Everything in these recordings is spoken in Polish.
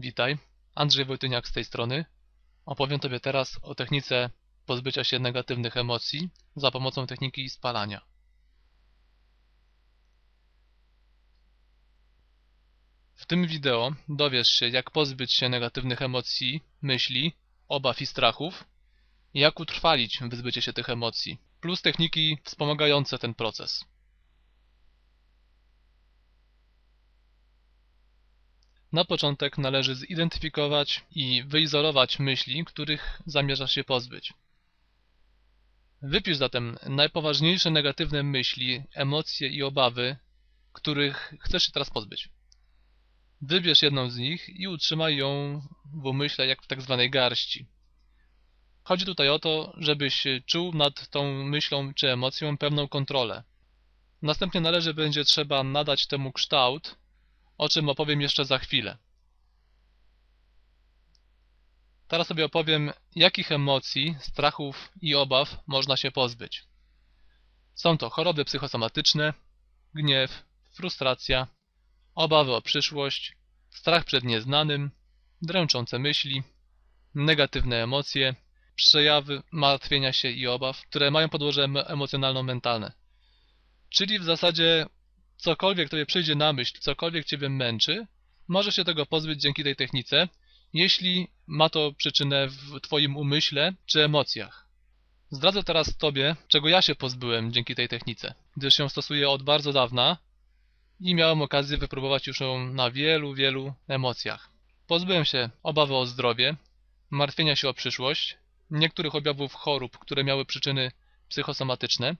Witaj, Andrzej Wojtyniak z tej strony. Opowiem Tobie teraz o technice pozbycia się negatywnych emocji za pomocą techniki spalania. W tym wideo dowiesz się, jak pozbyć się negatywnych emocji, myśli, obaw i strachów jak utrwalić wyzbycie się tych emocji, plus techniki wspomagające ten proces. Na początek należy zidentyfikować i wyizolować myśli, których zamierzasz się pozbyć. Wypisz zatem najpoważniejsze negatywne myśli, emocje i obawy, których chcesz się teraz pozbyć. Wybierz jedną z nich i utrzymaj ją w umyśle jak w tak zwanej garści. Chodzi tutaj o to, żebyś czuł nad tą myślą czy emocją pewną kontrolę. Następnie należy będzie trzeba nadać temu kształt, o czym opowiem jeszcze za chwilę. Teraz sobie opowiem, jakich emocji, strachów i obaw można się pozbyć. Są to choroby psychosomatyczne, gniew, frustracja, obawy o przyszłość, strach przed nieznanym, dręczące myśli, negatywne emocje, przejawy martwienia się i obaw, które mają podłoże emocjonalno-mentalne. Czyli w zasadzie cokolwiek Tobie przyjdzie na myśl, cokolwiek Ciebie męczy, możesz się tego pozbyć dzięki tej technice, jeśli ma to przyczynę w Twoim umyśle czy emocjach. Zdradzę teraz Tobie, czego ja się pozbyłem dzięki tej technice, gdyż ją stosuję od bardzo dawna i miałem okazję wypróbować już ją na wielu, wielu emocjach. Pozbyłem się obawy o zdrowie, martwienia się o przyszłość, niektórych objawów chorób, które miały przyczyny psychosomatyczne,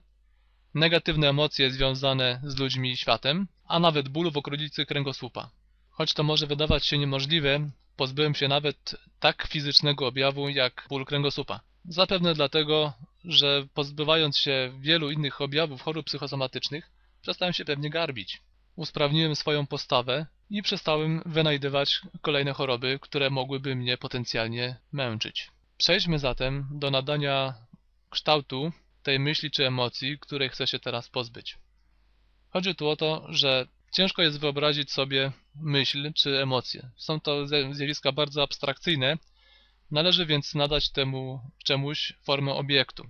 negatywne emocje związane z ludźmi i światem, a nawet bólu w okolicy kręgosłupa. Choć to może wydawać się niemożliwe, pozbyłem się nawet tak fizycznego objawu jak ból kręgosłupa. Zapewne dlatego, że pozbywając się wielu innych objawów chorób psychosomatycznych, przestałem się pewnie garbić. Usprawniłem swoją postawę i przestałem wynajdywać kolejne choroby, które mogłyby mnie potencjalnie męczyć. Przejdźmy zatem do nadania kształtu tej myśli czy emocji, której chcę się teraz pozbyć. Chodzi tu o to, że ciężko jest wyobrazić sobie myśl czy emocje. Są to zjawiska bardzo abstrakcyjne, należy więc nadać temu czemuś formę obiektu.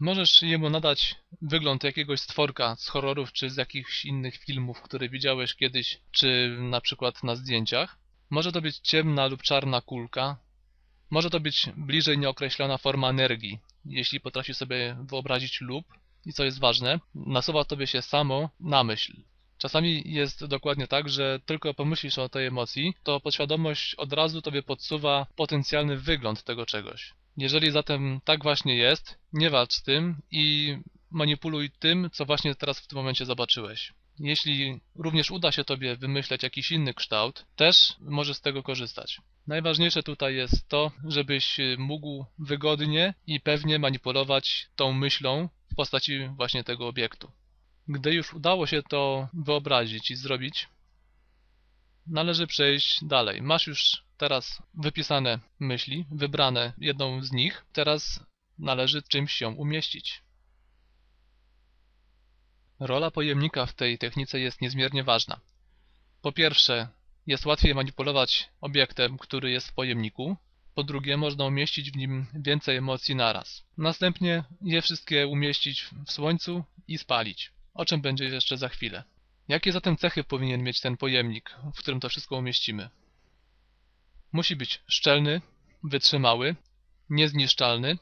Możesz jemu nadać wygląd jakiegoś stworka z horrorów czy z jakichś innych filmów, które widziałeś kiedyś, czy na przykład na zdjęciach. Może to być ciemna lub czarna kulka. Może to być bliżej nieokreślona forma energii, jeśli potrafisz sobie wyobrazić lub, i co jest ważne, nasuwa tobie się samo na myśl. Czasami jest dokładnie tak, że tylko pomyślisz o tej emocji, to podświadomość od razu tobie podsuwa potencjalny wygląd tego czegoś. Jeżeli zatem tak właśnie jest, nie walcz z tym i manipuluj tym, co właśnie teraz w tym momencie zobaczyłeś. Jeśli również uda się Tobie wymyśleć jakiś inny kształt, też możesz z tego korzystać. Najważniejsze tutaj jest to, żebyś mógł wygodnie i pewnie manipulować tą myślą w postaci właśnie tego obiektu. Gdy już udało się to wyobrazić i zrobić, należy przejść dalej. Masz już teraz wypisane myśli, wybrane jedną z nich, teraz należy czymś się umieścić. Rola pojemnika w tej technice jest niezmiernie ważna. Po pierwsze, jest łatwiej manipulować obiektem, który jest w pojemniku. Po drugie, można umieścić w nim więcej emocji naraz. Następnie je wszystkie umieścić w słońcu i spalić, o czym będzie jeszcze za chwilę. Jakie zatem cechy powinien mieć ten pojemnik, w którym to wszystko umieścimy? Musi być szczelny, wytrzymały, niezniszczalny,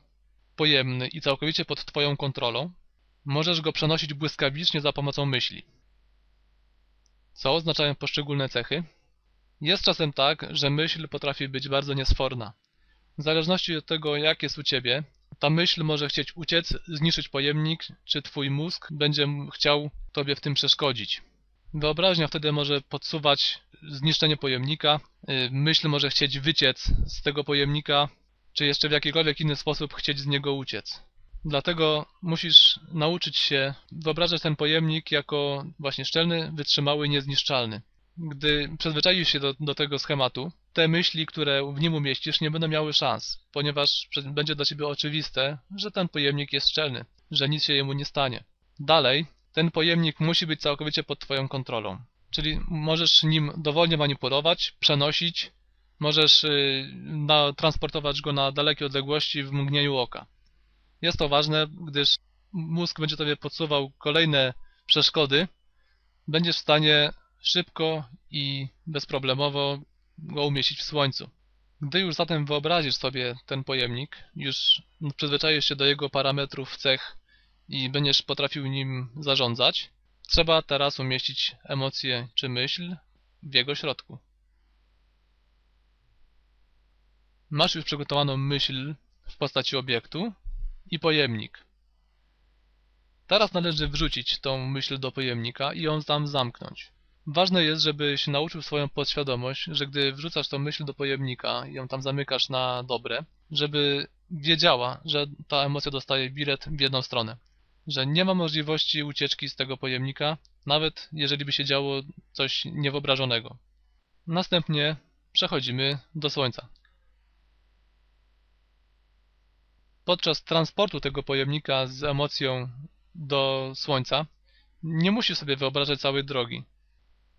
pojemny i całkowicie pod Twoją kontrolą. Możesz go przenosić błyskawicznie za pomocą myśli. Co oznaczają poszczególne cechy? Jest czasem tak, że myśl potrafi być bardzo niesforna. W zależności od tego, jak jest u Ciebie, ta myśl może chcieć uciec, zniszczyć pojemnik, czy Twój mózg będzie chciał Tobie w tym przeszkodzić. Wyobraźnia wtedy może podsuwać zniszczenie pojemnika, y, myśl może chcieć wyciec z tego pojemnika, czy jeszcze w jakikolwiek inny sposób chcieć z niego uciec. Dlatego musisz nauczyć się wyobrażać ten pojemnik jako właśnie szczelny, wytrzymały, niezniszczalny. Gdy przyzwyczaisz się do, do tego schematu, te myśli, które w nim umieścisz, nie będą miały szans, ponieważ będzie dla ciebie oczywiste, że ten pojemnik jest szczelny, że nic się jemu nie stanie. Dalej, ten pojemnik musi być całkowicie pod Twoją kontrolą. Czyli możesz nim dowolnie manipulować, przenosić, Możesz y, na, transportować go na dalekie odległości w mgnieniu oka. Jest to ważne, gdyż mózg będzie Tobie podsuwał kolejne przeszkody, będziesz w stanie szybko i bezproblemowo go umieścić w słońcu. Gdy już zatem wyobrazisz sobie ten pojemnik, już przyzwyczaisz się do jego parametrów, cech i będziesz potrafił nim zarządzać, trzeba teraz umieścić emocję czy myśl w jego środku. Masz już przygotowaną myśl w postaci obiektu i pojemnik. Teraz należy wrzucić tą myśl do pojemnika i ją tam zamknąć. Ważne jest, żebyś nauczył swoją podświadomość, że gdy wrzucasz tą myśl do pojemnika i ją tam zamykasz na dobre, żeby wiedziała, że ta emocja dostaje bilet w jedną stronę. Że nie ma możliwości ucieczki z tego pojemnika, nawet jeżeli by się działo coś niewyobrażonego. Następnie przechodzimy do Słońca. Podczas transportu tego pojemnika z emocją do Słońca nie musisz sobie wyobrażać całej drogi.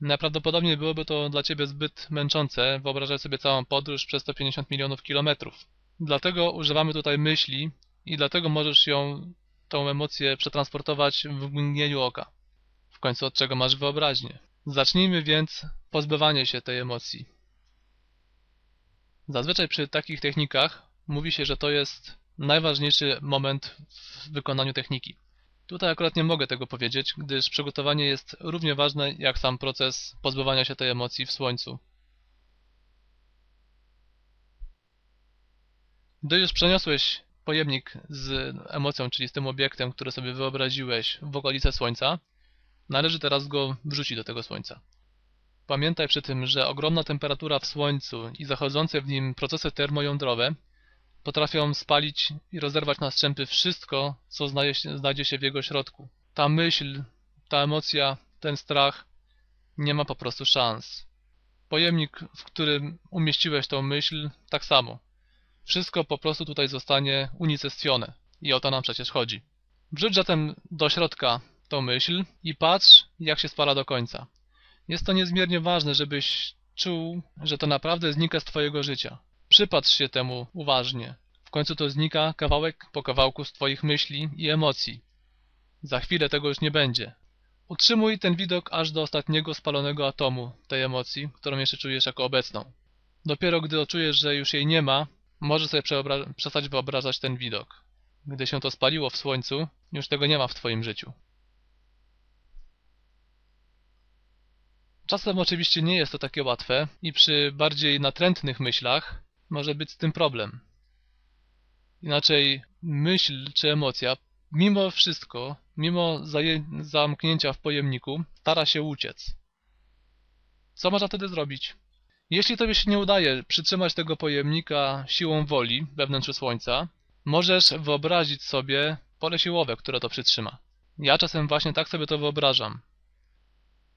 Najprawdopodobniej byłoby to dla Ciebie zbyt męczące wyobrażać sobie całą podróż przez 150 milionów kilometrów. Dlatego używamy tutaj myśli i dlatego możesz ją, tą emocję przetransportować w mgnieniu oka. W końcu od czego masz wyobraźnię. Zacznijmy więc pozbywanie się tej emocji. Zazwyczaj przy takich technikach mówi się, że to jest najważniejszy moment w wykonaniu techniki. Tutaj akurat nie mogę tego powiedzieć, gdyż przygotowanie jest równie ważne jak sam proces pozbywania się tej emocji w słońcu. Gdy już przeniosłeś pojemnik z emocją, czyli z tym obiektem, który sobie wyobraziłeś w okolice słońca, należy teraz go wrzucić do tego słońca. Pamiętaj przy tym, że ogromna temperatura w słońcu i zachodzące w nim procesy termojądrowe potrafią spalić i rozerwać na strzępy wszystko, co znajdzie się w jego środku. Ta myśl, ta emocja, ten strach nie ma po prostu szans. Pojemnik, w którym umieściłeś tą myśl, tak samo. Wszystko po prostu tutaj zostanie unicestwione. I o to nam przecież chodzi. Wrzuć zatem do środka tą myśl i patrz, jak się spala do końca. Jest to niezmiernie ważne, żebyś czuł, że to naprawdę znika z Twojego życia. Przypatrz się temu uważnie. W końcu to znika kawałek po kawałku z Twoich myśli i emocji. Za chwilę tego już nie będzie. Utrzymuj ten widok aż do ostatniego spalonego atomu tej emocji, którą jeszcze czujesz jako obecną. Dopiero gdy odczujesz, że już jej nie ma, możesz sobie przestać wyobrażać ten widok. Gdy się to spaliło w słońcu, już tego nie ma w Twoim życiu. Czasem oczywiście nie jest to takie łatwe i przy bardziej natrętnych myślach może być z tym problem. Inaczej myśl czy emocja, mimo wszystko, mimo zamknięcia w pojemniku, stara się uciec. Co można wtedy zrobić? Jeśli tobie się nie udaje przytrzymać tego pojemnika siłą woli wewnątrz słońca, możesz wyobrazić sobie pole siłowe, które to przytrzyma. Ja czasem właśnie tak sobie to wyobrażam.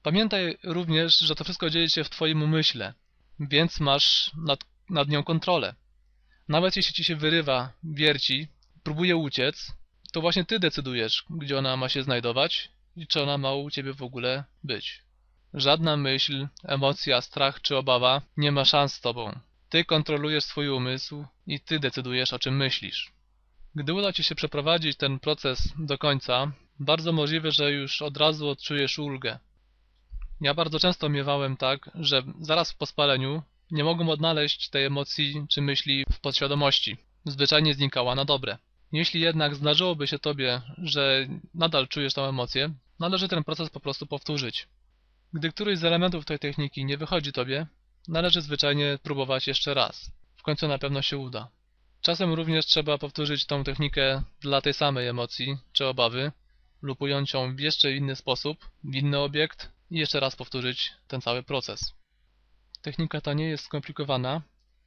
Pamiętaj również, że to wszystko dzieje się w twoim umyśle, więc masz nad nad nią kontrolę. Nawet jeśli ci się wyrywa, wierci, próbuje uciec, to właśnie ty decydujesz, gdzie ona ma się znajdować i czy ona ma u ciebie w ogóle być. Żadna myśl, emocja, strach czy obawa nie ma szans z tobą. Ty kontrolujesz swój umysł i ty decydujesz o czym myślisz. Gdy uda ci się przeprowadzić ten proces do końca, bardzo możliwe, że już od razu odczujesz ulgę. Ja bardzo często miewałem tak, że zaraz po spaleniu nie mogłem odnaleźć tej emocji czy myśli w podświadomości. Zwyczajnie znikała na dobre. Jeśli jednak zdarzyłoby się tobie, że nadal czujesz tę emocję, należy ten proces po prostu powtórzyć. Gdy któryś z elementów tej techniki nie wychodzi tobie, należy zwyczajnie próbować jeszcze raz. W końcu na pewno się uda. Czasem również trzeba powtórzyć tą technikę dla tej samej emocji czy obawy, lub ująć ją w jeszcze inny sposób, w inny obiekt i jeszcze raz powtórzyć ten cały proces. Technika ta nie jest skomplikowana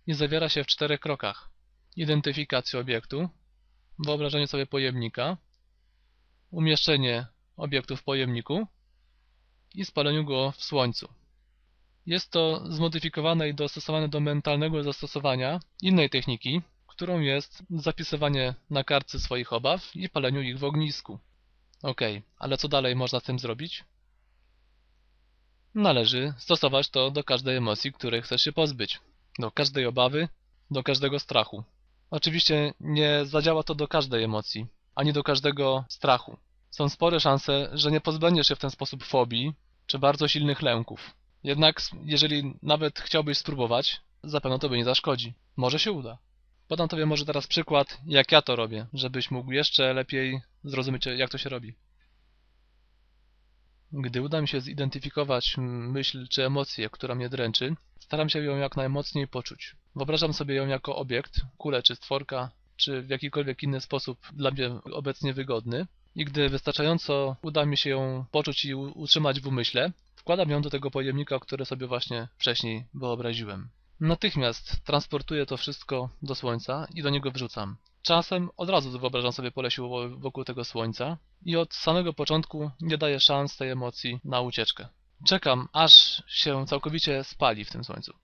i zawiera się w czterech krokach. Identyfikacja obiektu, wyobrażenie sobie pojemnika, umieszczenie obiektu w pojemniku i spaleniu go w słońcu. Jest to zmodyfikowane i dostosowane do mentalnego zastosowania innej techniki, którą jest zapisywanie na kartce swoich obaw i paleniu ich w ognisku. Ok, ale co dalej można z tym zrobić? Należy stosować to do każdej emocji, której chcesz się pozbyć. do każdej obawy, do każdego strachu. Oczywiście nie zadziała to do każdej emocji, ani do każdego strachu. Są spore szanse, że nie pozbędziesz się w ten sposób fobii czy bardzo silnych lęków. Jednak jeżeli nawet chciałbyś spróbować, zapewne tobie nie zaszkodzi. Może się uda. Podam tobie może teraz przykład, jak ja to robię, żebyś mógł jeszcze lepiej zrozumieć, jak to się robi. Gdy uda mi się zidentyfikować myśl czy emocję, która mnie dręczy, staram się ją jak najmocniej poczuć. Wyobrażam sobie ją jako obiekt, kulę czy stworka, czy w jakikolwiek inny sposób dla mnie obecnie wygodny. I gdy wystarczająco uda mi się ją poczuć i utrzymać w umyśle, wkładam ją do tego pojemnika, który sobie właśnie wcześniej wyobraziłem. Natychmiast transportuję to wszystko do słońca i do niego wrzucam. Czasem od razu wyobrażam sobie pole siłowe wokół tego słońca i od samego początku nie daję szans tej emocji na ucieczkę. Czekam, aż się całkowicie spali w tym słońcu.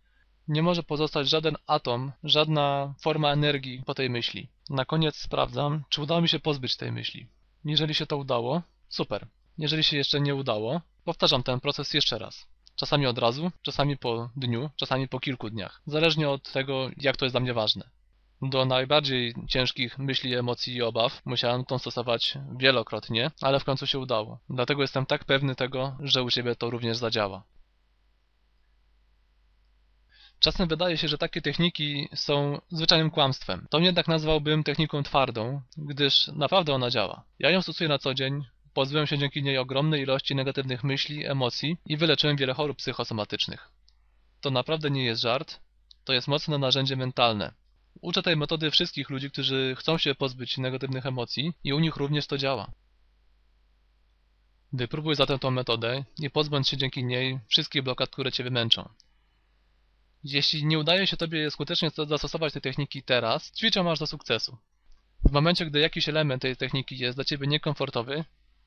Nie może pozostać żaden atom, żadna forma energii po tej myśli. Na koniec sprawdzam, czy udało mi się pozbyć tej myśli. Jeżeli się to udało, super. Jeżeli się jeszcze nie udało, powtarzam ten proces jeszcze raz. Czasami od razu, czasami po dniu, czasami po kilku dniach. Zależnie od tego, jak to jest dla mnie ważne. Do najbardziej ciężkich myśli, emocji i obaw musiałem to stosować wielokrotnie, ale w końcu się udało. Dlatego jestem tak pewny tego, że u Ciebie to również zadziała. Czasem wydaje się, że takie techniki są zwyczajnym kłamstwem. To jednak nazwałbym techniką twardą, gdyż naprawdę ona działa. Ja ją stosuję na co dzień, pozbyłem się dzięki niej ogromnej ilości negatywnych myśli, emocji i wyleczyłem wiele chorób psychosomatycznych. To naprawdę nie jest żart, to jest mocne narzędzie mentalne. Uczę tej metody wszystkich ludzi, którzy chcą się pozbyć negatywnych emocji i u nich również to działa. Wypróbuj zatem tą metodę i pozbądź się dzięki niej wszystkich blokad, które Cię wymęczą. Jeśli nie udaje się Tobie skutecznie zastosować tej techniki teraz, ćwiczę masz do sukcesu. W momencie, gdy jakiś element tej techniki jest dla Ciebie niekomfortowy,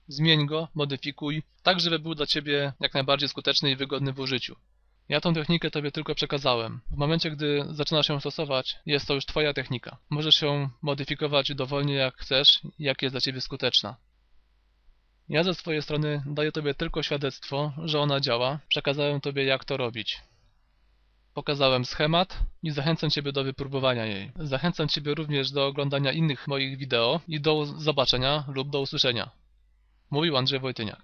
zmień go, modyfikuj, tak żeby był dla Ciebie jak najbardziej skuteczny i wygodny w użyciu. Ja tą technikę Tobie tylko przekazałem. W momencie, gdy zaczynasz ją stosować, jest to już Twoja technika. Możesz ją modyfikować dowolnie jak chcesz, jak jest dla Ciebie skuteczna. Ja ze swojej strony daję Tobie tylko świadectwo, że ona działa, przekazałem Tobie jak to robić. Pokazałem schemat i zachęcam Ciebie do wypróbowania jej. Zachęcam Ciebie również do oglądania innych moich wideo i do zobaczenia lub do usłyszenia. Mówił Andrzej Wojtyniak.